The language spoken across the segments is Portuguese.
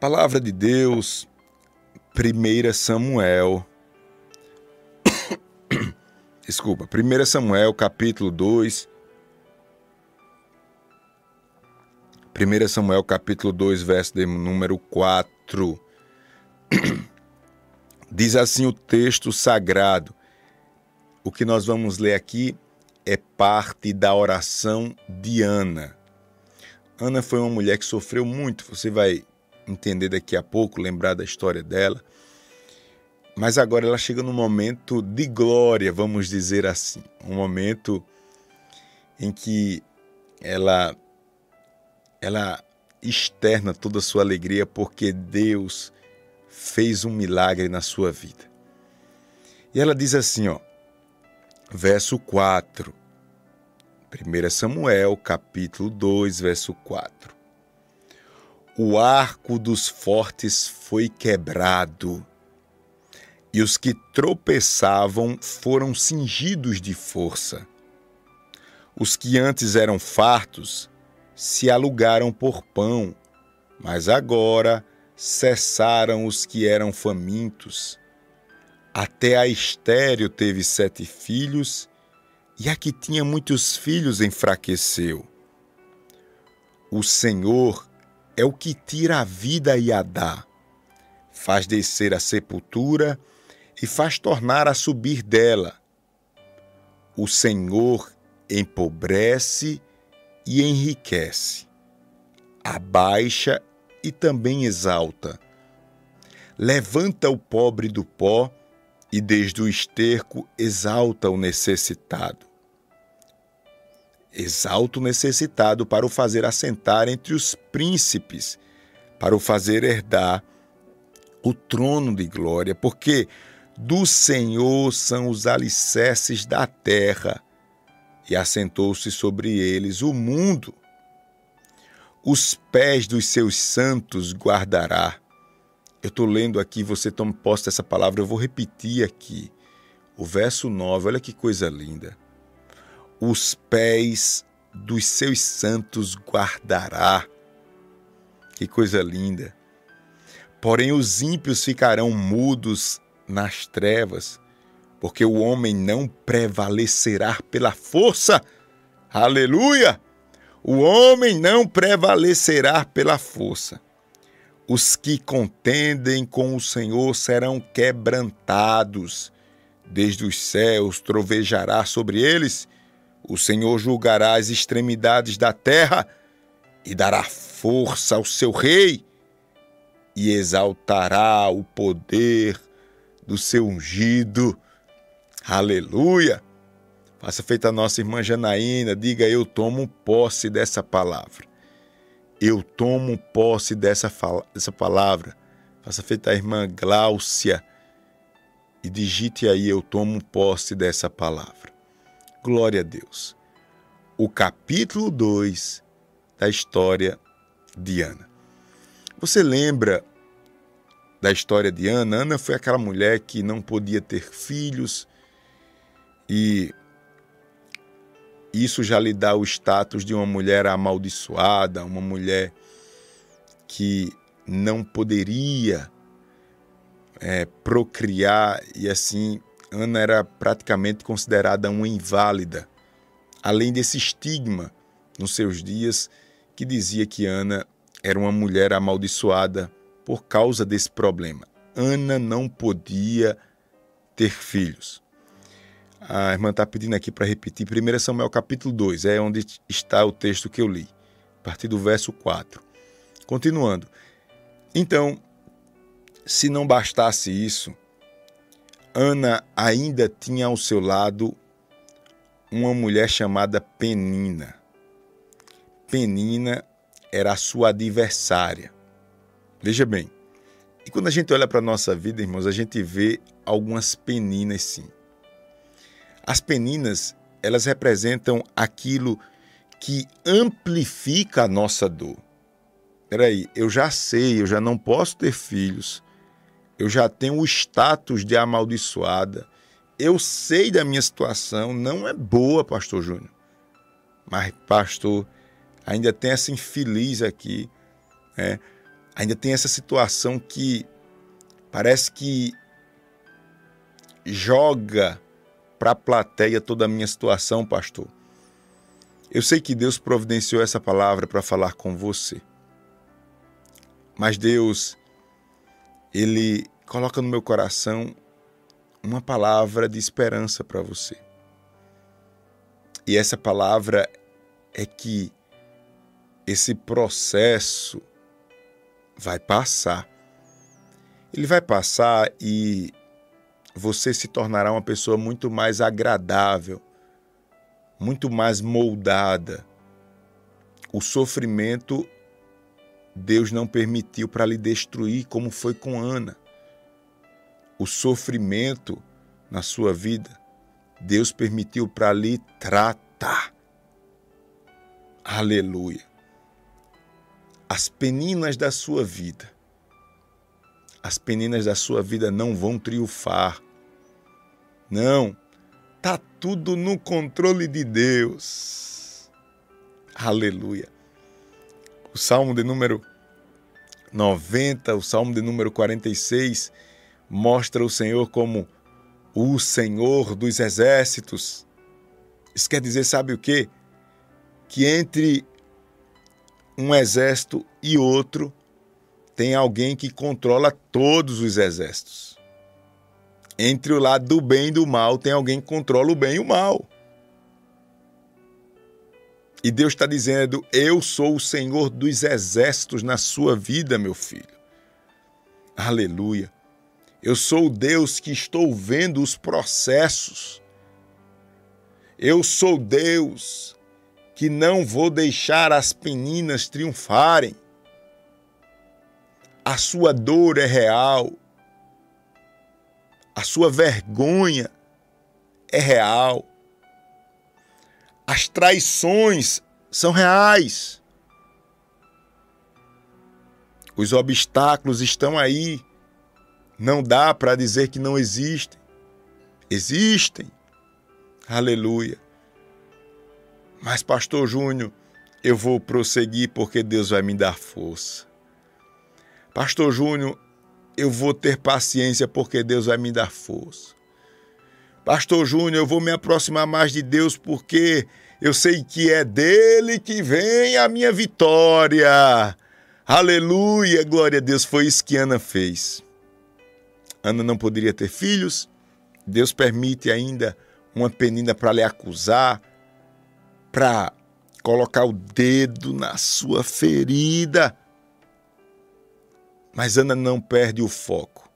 Palavra de Deus, 1 Samuel. Desculpa, 1 Samuel, capítulo 2. 1 Samuel, capítulo 2, verso de número 4. Diz assim o texto sagrado. O que nós vamos ler aqui é parte da oração de Ana. Ana foi uma mulher que sofreu muito, você vai entender daqui a pouco, lembrar da história dela. Mas agora ela chega num momento de glória, vamos dizer assim. Um momento em que ela ela externa toda a sua alegria porque Deus fez um milagre na sua vida. E ela diz assim, ó, verso 4. 1 Samuel, capítulo 2, verso 4 o arco dos fortes foi quebrado, e os que tropeçavam foram cingidos de força. Os que antes eram fartos se alugaram por pão, mas agora cessaram os que eram famintos. Até a estéreo teve sete filhos, e a que tinha muitos filhos enfraqueceu. O Senhor é o que tira a vida e a dá, faz descer a sepultura e faz tornar a subir dela. O Senhor empobrece e enriquece, abaixa e também exalta. Levanta o pobre do pó e desde o esterco exalta o necessitado exalta o necessitado para o fazer assentar entre os príncipes, para o fazer herdar o trono de glória, porque do Senhor são os alicerces da terra, e assentou-se sobre eles o mundo. Os pés dos seus santos guardará. Eu estou lendo aqui, você toma posse dessa palavra, eu vou repetir aqui. O verso 9, olha que coisa linda os pés dos seus santos guardará. Que coisa linda! Porém, os ímpios ficarão mudos nas trevas, porque o homem não prevalecerá pela força. Aleluia! O homem não prevalecerá pela força. Os que contendem com o Senhor serão quebrantados. Desde os céus trovejará sobre eles o Senhor julgará as extremidades da terra e dará força ao seu rei e exaltará o poder do seu ungido. Aleluia! Faça feita a nossa irmã Janaína, diga eu tomo posse dessa palavra. Eu tomo posse dessa, dessa palavra. Faça feita a irmã Gláucia e digite aí eu tomo posse dessa palavra. Glória a Deus. O capítulo 2 da história de Ana. Você lembra da história de Ana? Ana foi aquela mulher que não podia ter filhos e isso já lhe dá o status de uma mulher amaldiçoada, uma mulher que não poderia é, procriar e assim Ana era praticamente considerada uma inválida, além desse estigma nos seus dias que dizia que Ana era uma mulher amaldiçoada por causa desse problema. Ana não podia ter filhos. A irmã está pedindo aqui para repetir 1 Samuel capítulo 2, é onde está o texto que eu li, a partir do verso 4. Continuando. Então, se não bastasse isso, Ana ainda tinha ao seu lado uma mulher chamada Penina. Penina era a sua adversária. Veja bem, e quando a gente olha para a nossa vida, irmãos, a gente vê algumas peninas sim. As peninas, elas representam aquilo que amplifica a nossa dor. Peraí, eu já sei, eu já não posso ter filhos, eu já tenho o status de amaldiçoada. Eu sei da minha situação, não é boa, pastor Júnior. Mas, pastor, ainda tem essa infeliz aqui. Né? ainda tem essa situação que parece que joga para a plateia toda a minha situação, pastor. Eu sei que Deus providenciou essa palavra para falar com você. Mas Deus, Ele coloca no meu coração uma palavra de esperança para você. E essa palavra é que esse processo vai passar. Ele vai passar e você se tornará uma pessoa muito mais agradável, muito mais moldada. O sofrimento Deus não permitiu para lhe destruir, como foi com Ana. O sofrimento na sua vida, Deus permitiu para lhe tratar. Aleluia. As peninas da sua vida, as peninas da sua vida não vão triunfar. Não, tá tudo no controle de Deus. Aleluia. O Salmo de número 90, o Salmo de número 46 mostra o Senhor como o Senhor dos exércitos. Isso quer dizer, sabe o quê? Que entre um exército e outro tem alguém que controla todos os exércitos. Entre o lado do bem e do mal, tem alguém que controla o bem e o mal. E Deus está dizendo: Eu sou o Senhor dos exércitos na sua vida, meu filho. Aleluia. Eu sou o Deus que estou vendo os processos. Eu sou Deus que não vou deixar as peninas triunfarem. A sua dor é real. A sua vergonha é real. As traições são reais. Os obstáculos estão aí. Não dá para dizer que não existem. Existem. Aleluia. Mas, Pastor Júnior, eu vou prosseguir porque Deus vai me dar força. Pastor Júnior, eu vou ter paciência porque Deus vai me dar força. Pastor Júnior, eu vou me aproximar mais de Deus porque eu sei que é dele que vem a minha vitória. Aleluia, glória a Deus. Foi isso que Ana fez. Ana não poderia ter filhos. Deus permite ainda uma penina para lhe acusar, para colocar o dedo na sua ferida. Mas Ana não perde o foco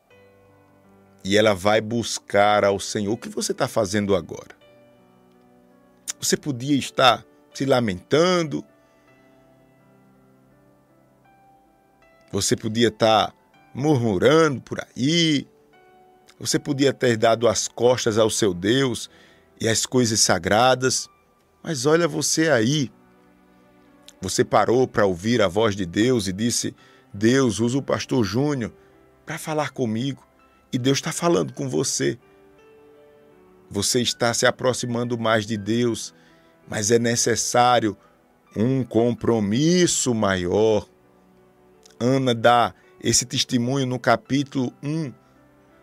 e ela vai buscar ao Senhor. O que você está fazendo agora? Você podia estar se lamentando, você podia estar murmurando por aí, você podia ter dado as costas ao seu Deus e às coisas sagradas, mas olha você aí. Você parou para ouvir a voz de Deus e disse: Deus, usa o pastor Júnior para falar comigo e Deus está falando com você. Você está se aproximando mais de Deus, mas é necessário um compromisso maior. Ana dá esse testemunho no capítulo 1.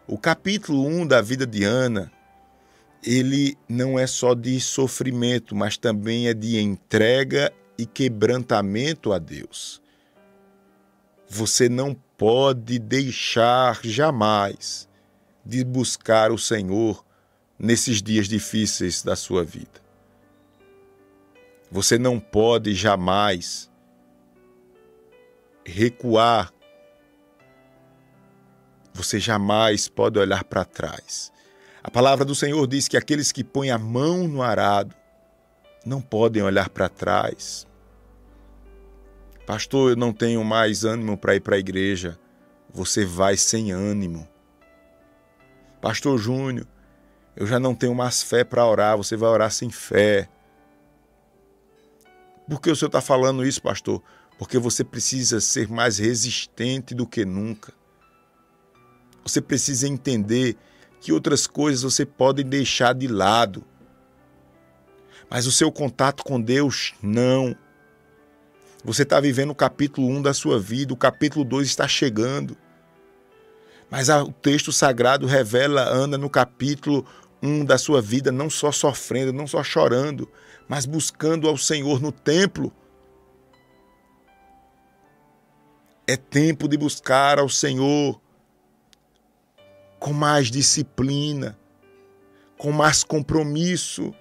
O capítulo 1 da vida de Ana, ele não é só de sofrimento, mas também é de entrega e quebrantamento a Deus. Você não pode deixar jamais de buscar o Senhor nesses dias difíceis da sua vida. Você não pode jamais recuar. Você jamais pode olhar para trás. A palavra do Senhor diz que aqueles que põem a mão no arado não podem olhar para trás. Pastor, eu não tenho mais ânimo para ir para a igreja. Você vai sem ânimo. Pastor Júnior, eu já não tenho mais fé para orar. Você vai orar sem fé. Por que o senhor está falando isso, pastor? Porque você precisa ser mais resistente do que nunca. Você precisa entender que outras coisas você pode deixar de lado. Mas o seu contato com Deus, não. Você está vivendo o capítulo 1 da sua vida, o capítulo 2 está chegando. Mas o texto sagrado revela Ana no capítulo 1 da sua vida, não só sofrendo, não só chorando, mas buscando ao Senhor no templo. É tempo de buscar ao Senhor com mais disciplina, com mais compromisso.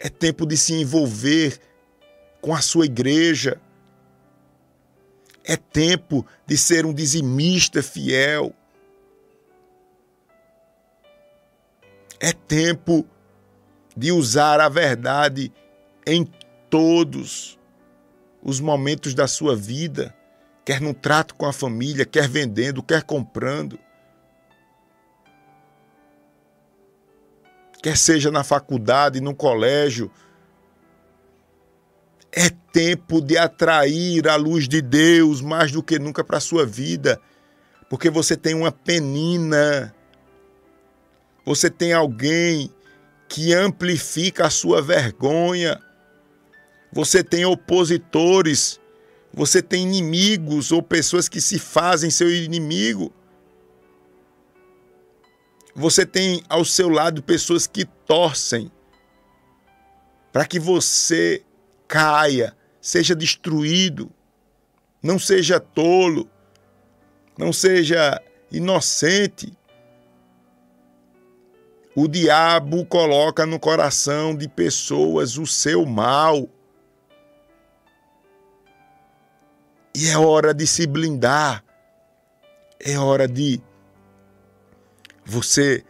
É tempo de se envolver com a sua igreja. É tempo de ser um dizimista fiel. É tempo de usar a verdade em todos os momentos da sua vida, quer no trato com a família, quer vendendo, quer comprando. Quer seja na faculdade, no colégio, é tempo de atrair a luz de Deus mais do que nunca para a sua vida, porque você tem uma penina, você tem alguém que amplifica a sua vergonha, você tem opositores, você tem inimigos ou pessoas que se fazem seu inimigo. Você tem ao seu lado pessoas que torcem para que você caia, seja destruído, não seja tolo, não seja inocente. O diabo coloca no coração de pessoas o seu mal. E é hora de se blindar. É hora de você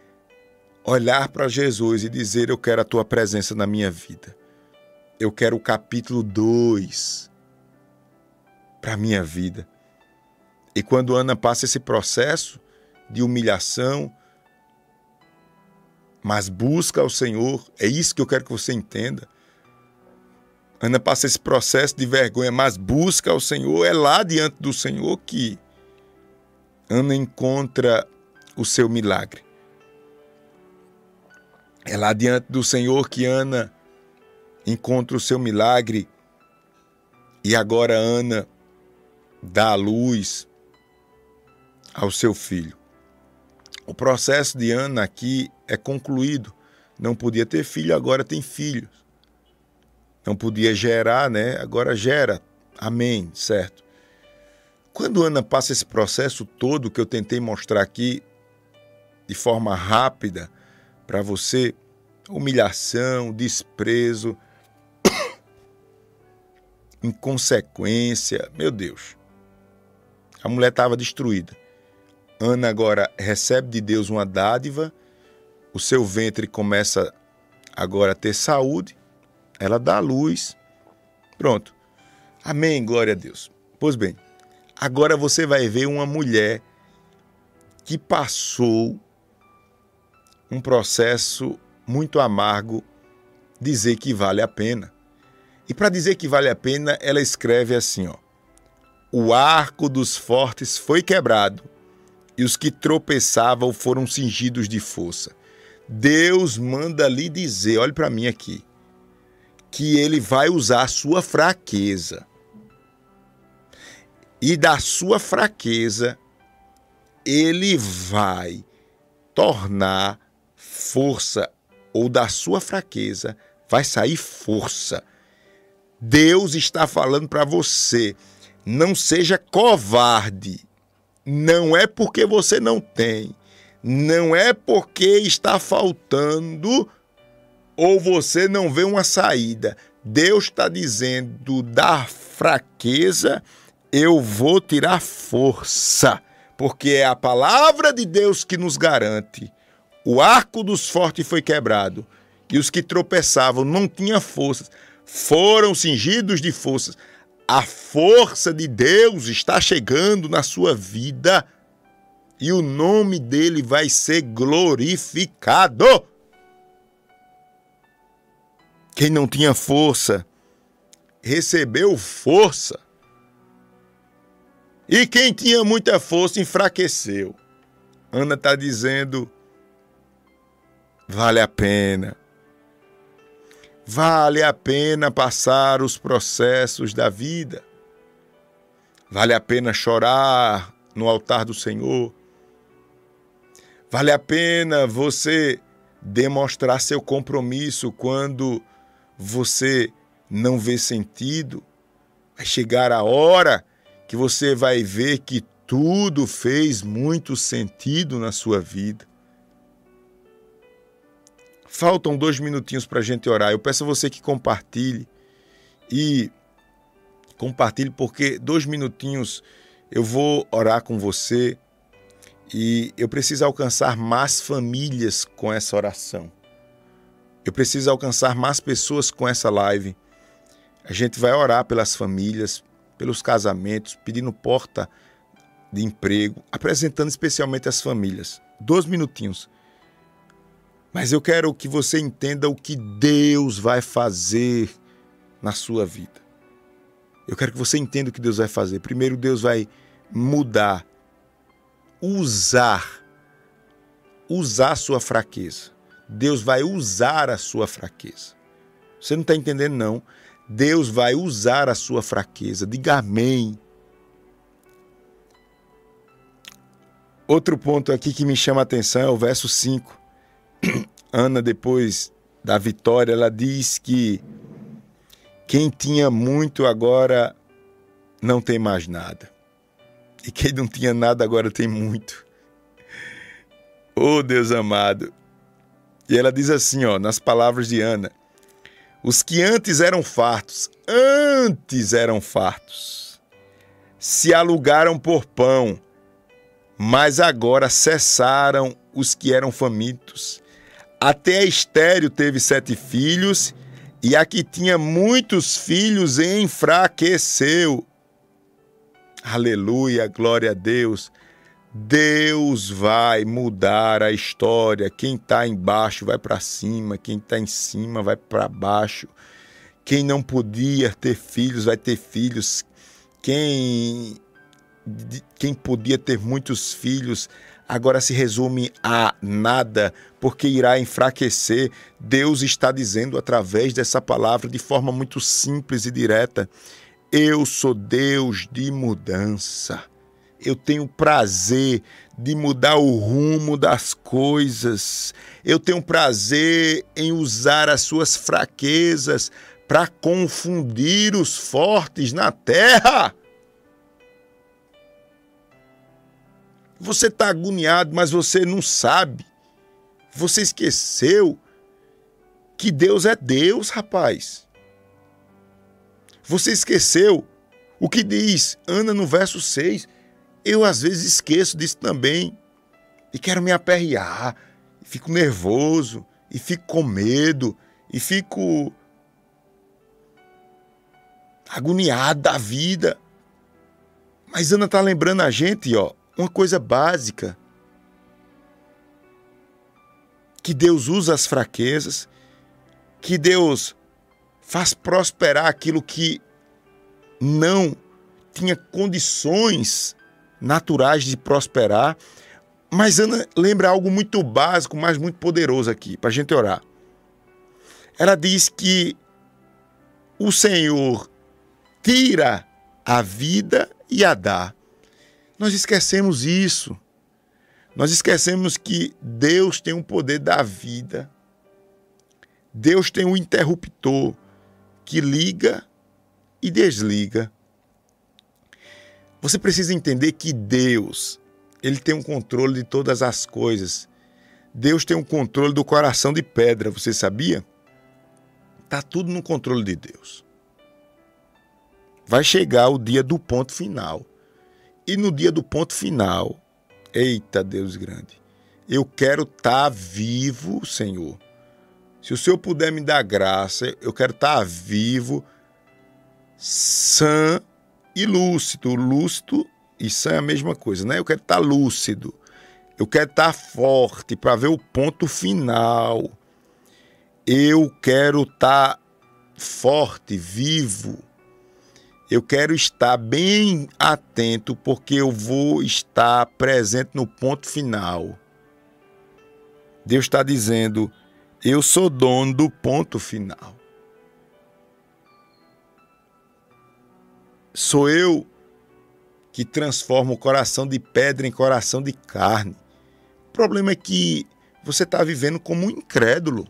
olhar para Jesus e dizer: Eu quero a tua presença na minha vida eu quero o capítulo 2 para a minha vida. E quando Ana passa esse processo de humilhação, mas busca ao Senhor, é isso que eu quero que você entenda. Ana passa esse processo de vergonha, mas busca ao Senhor, é lá diante do Senhor que Ana encontra o seu milagre. É lá diante do Senhor que Ana encontra o seu milagre e agora Ana dá a luz ao seu filho. O processo de Ana aqui é concluído. Não podia ter filho, agora tem filhos. Não podia gerar, né? Agora gera. Amém, certo? Quando Ana passa esse processo todo que eu tentei mostrar aqui de forma rápida para você, humilhação, desprezo, inconsequência. Meu Deus. A mulher estava destruída. Ana agora recebe de Deus uma dádiva, o seu ventre começa agora a ter saúde, ela dá luz. Pronto. Amém, glória a Deus. Pois bem, agora você vai ver uma mulher que passou um processo muito amargo dizer que vale a pena. E para dizer que vale a pena, ela escreve assim, ó: O arco dos fortes foi quebrado, e os que tropeçavam foram cingidos de força. Deus manda lhe dizer, olhe para mim aqui, que ele vai usar a sua fraqueza. E da sua fraqueza, ele vai tornar força, ou da sua fraqueza vai sair força. Deus está falando para você: não seja covarde. Não é porque você não tem, não é porque está faltando ou você não vê uma saída. Deus está dizendo: da fraqueza eu vou tirar força, porque é a palavra de Deus que nos garante. O arco dos fortes foi quebrado e os que tropeçavam não tinham forças foram cingidos de forças. A força de Deus está chegando na sua vida e o nome dele vai ser glorificado. Quem não tinha força recebeu força. E quem tinha muita força enfraqueceu. Ana está dizendo: vale a pena Vale a pena passar os processos da vida. Vale a pena chorar no altar do Senhor. Vale a pena você demonstrar seu compromisso quando você não vê sentido. Vai chegar a hora que você vai ver que tudo fez muito sentido na sua vida. Faltam dois minutinhos para a gente orar. Eu peço a você que compartilhe e compartilhe porque dois minutinhos eu vou orar com você e eu preciso alcançar mais famílias com essa oração. Eu preciso alcançar mais pessoas com essa live. A gente vai orar pelas famílias, pelos casamentos, pedindo porta de emprego, apresentando especialmente as famílias. Dois minutinhos. Mas eu quero que você entenda o que Deus vai fazer na sua vida. Eu quero que você entenda o que Deus vai fazer. Primeiro, Deus vai mudar, usar, usar a sua fraqueza. Deus vai usar a sua fraqueza. Você não está entendendo, não. Deus vai usar a sua fraqueza. Diga amém. Outro ponto aqui que me chama a atenção é o verso 5. Ana, depois da vitória, ela diz que quem tinha muito agora não tem mais nada. E quem não tinha nada agora tem muito. Oh, Deus amado. E ela diz assim, ó, nas palavras de Ana: Os que antes eram fartos, antes eram fartos, se alugaram por pão, mas agora cessaram os que eram famintos. Até a estéreo teve sete filhos, e a que tinha muitos filhos enfraqueceu. Aleluia, glória a Deus. Deus vai mudar a história. Quem está embaixo vai para cima, quem está em cima vai para baixo. Quem não podia ter filhos vai ter filhos. Quem quem podia ter muitos filhos agora se resume a nada, porque irá enfraquecer. Deus está dizendo através dessa palavra de forma muito simples e direta: Eu sou Deus de mudança. Eu tenho prazer de mudar o rumo das coisas. Eu tenho prazer em usar as suas fraquezas para confundir os fortes na terra. Você está agoniado, mas você não sabe. Você esqueceu que Deus é Deus, rapaz. Você esqueceu o que diz Ana no verso 6. Eu às vezes esqueço disso também. E quero me aperrear. E fico nervoso. E fico com medo. E fico agoniado da vida. Mas Ana está lembrando a gente, ó, uma coisa básica. Que Deus usa as fraquezas, que Deus faz prosperar aquilo que não tinha condições naturais de prosperar. Mas Ana lembra algo muito básico, mas muito poderoso aqui, para a gente orar. Ela diz que o Senhor tira a vida e a dá. Nós esquecemos isso. Nós esquecemos que Deus tem o poder da vida. Deus tem um interruptor que liga e desliga. Você precisa entender que Deus, ele tem um controle de todas as coisas. Deus tem um controle do coração de pedra, você sabia? Tá tudo no controle de Deus. Vai chegar o dia do ponto final. E no dia do ponto final, eita Deus grande, eu quero estar tá vivo, Senhor. Se o Senhor puder me dar graça, eu quero estar tá vivo, sã e lúcido. Lúcido e sã é a mesma coisa, né? Eu quero estar tá lúcido. Eu quero estar forte para ver o ponto final. Eu quero estar forte, vivo eu quero estar bem atento, porque eu vou estar presente no ponto final. Deus está dizendo: eu sou dono do ponto final. Sou eu que transformo o coração de pedra em coração de carne. O problema é que você está vivendo como um incrédulo.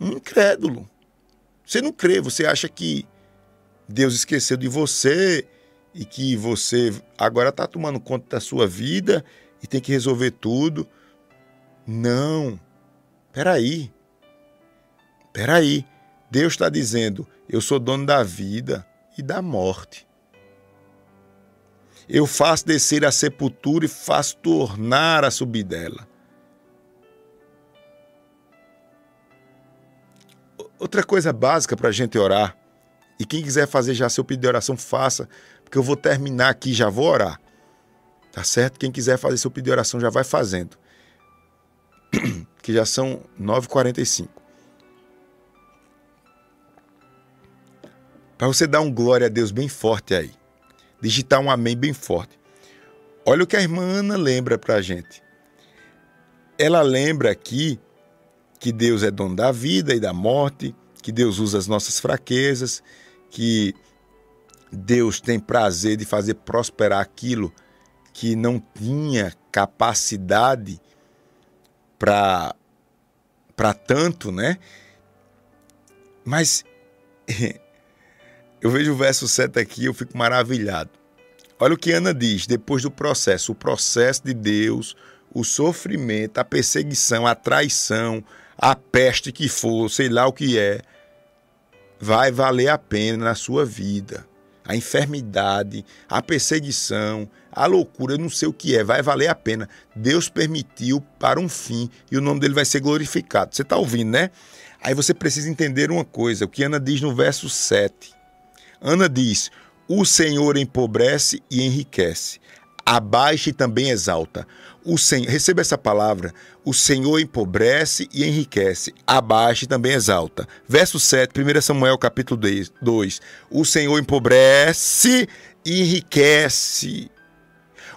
Um incrédulo. Você não crê, você acha que Deus esqueceu de você e que você agora está tomando conta da sua vida e tem que resolver tudo. Não. Peraí. Peraí. Deus está dizendo: eu sou dono da vida e da morte. Eu faço descer a sepultura e faço tornar a subir dela. Outra coisa básica para a gente orar, e quem quiser fazer já seu pedido de oração, faça, porque eu vou terminar aqui já vou orar. Tá certo? Quem quiser fazer seu pedido de oração já vai fazendo. que já são 9h45. Para você dar um glória a Deus bem forte aí. Digitar um amém bem forte. Olha o que a irmã Ana lembra para a gente. Ela lembra aqui que Deus é dono da vida e da morte, que Deus usa as nossas fraquezas, que Deus tem prazer de fazer prosperar aquilo que não tinha capacidade para para tanto, né? Mas eu vejo o verso 7 aqui, eu fico maravilhado. Olha o que Ana diz depois do processo, o processo de Deus, o sofrimento, a perseguição, a traição, a peste que for, sei lá o que é, vai valer a pena na sua vida. A enfermidade, a perseguição, a loucura, eu não sei o que é, vai valer a pena. Deus permitiu para um fim e o nome dele vai ser glorificado. Você está ouvindo, né? Aí você precisa entender uma coisa, o que Ana diz no verso 7. Ana diz: O Senhor empobrece e enriquece, abaixa e também exalta. O Senhor, receba essa palavra. O Senhor empobrece e enriquece, abaixa e também exalta. Verso 7, 1 Samuel capítulo 2. O Senhor empobrece e enriquece.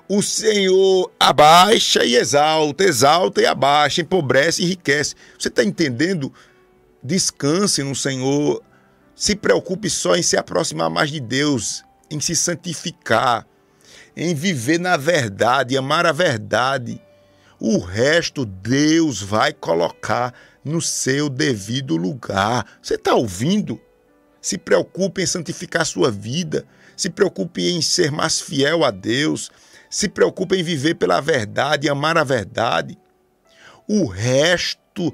O Senhor abaixa e exalta, exalta e abaixa, empobrece e enriquece. Você está entendendo? Descanse no Senhor. Se preocupe só em se aproximar mais de Deus, em se santificar em viver na verdade, amar a verdade. O resto Deus vai colocar no seu devido lugar. Você está ouvindo? Se preocupe em santificar sua vida. Se preocupe em ser mais fiel a Deus. Se preocupe em viver pela verdade, amar a verdade. O resto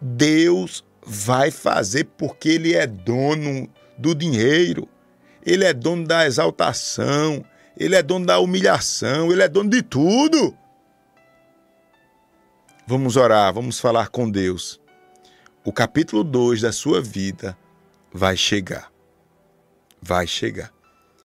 Deus vai fazer porque Ele é dono do dinheiro. Ele é dono da exaltação. Ele é dono da humilhação, ele é dono de tudo. Vamos orar, vamos falar com Deus. O capítulo 2 da sua vida vai chegar. Vai chegar.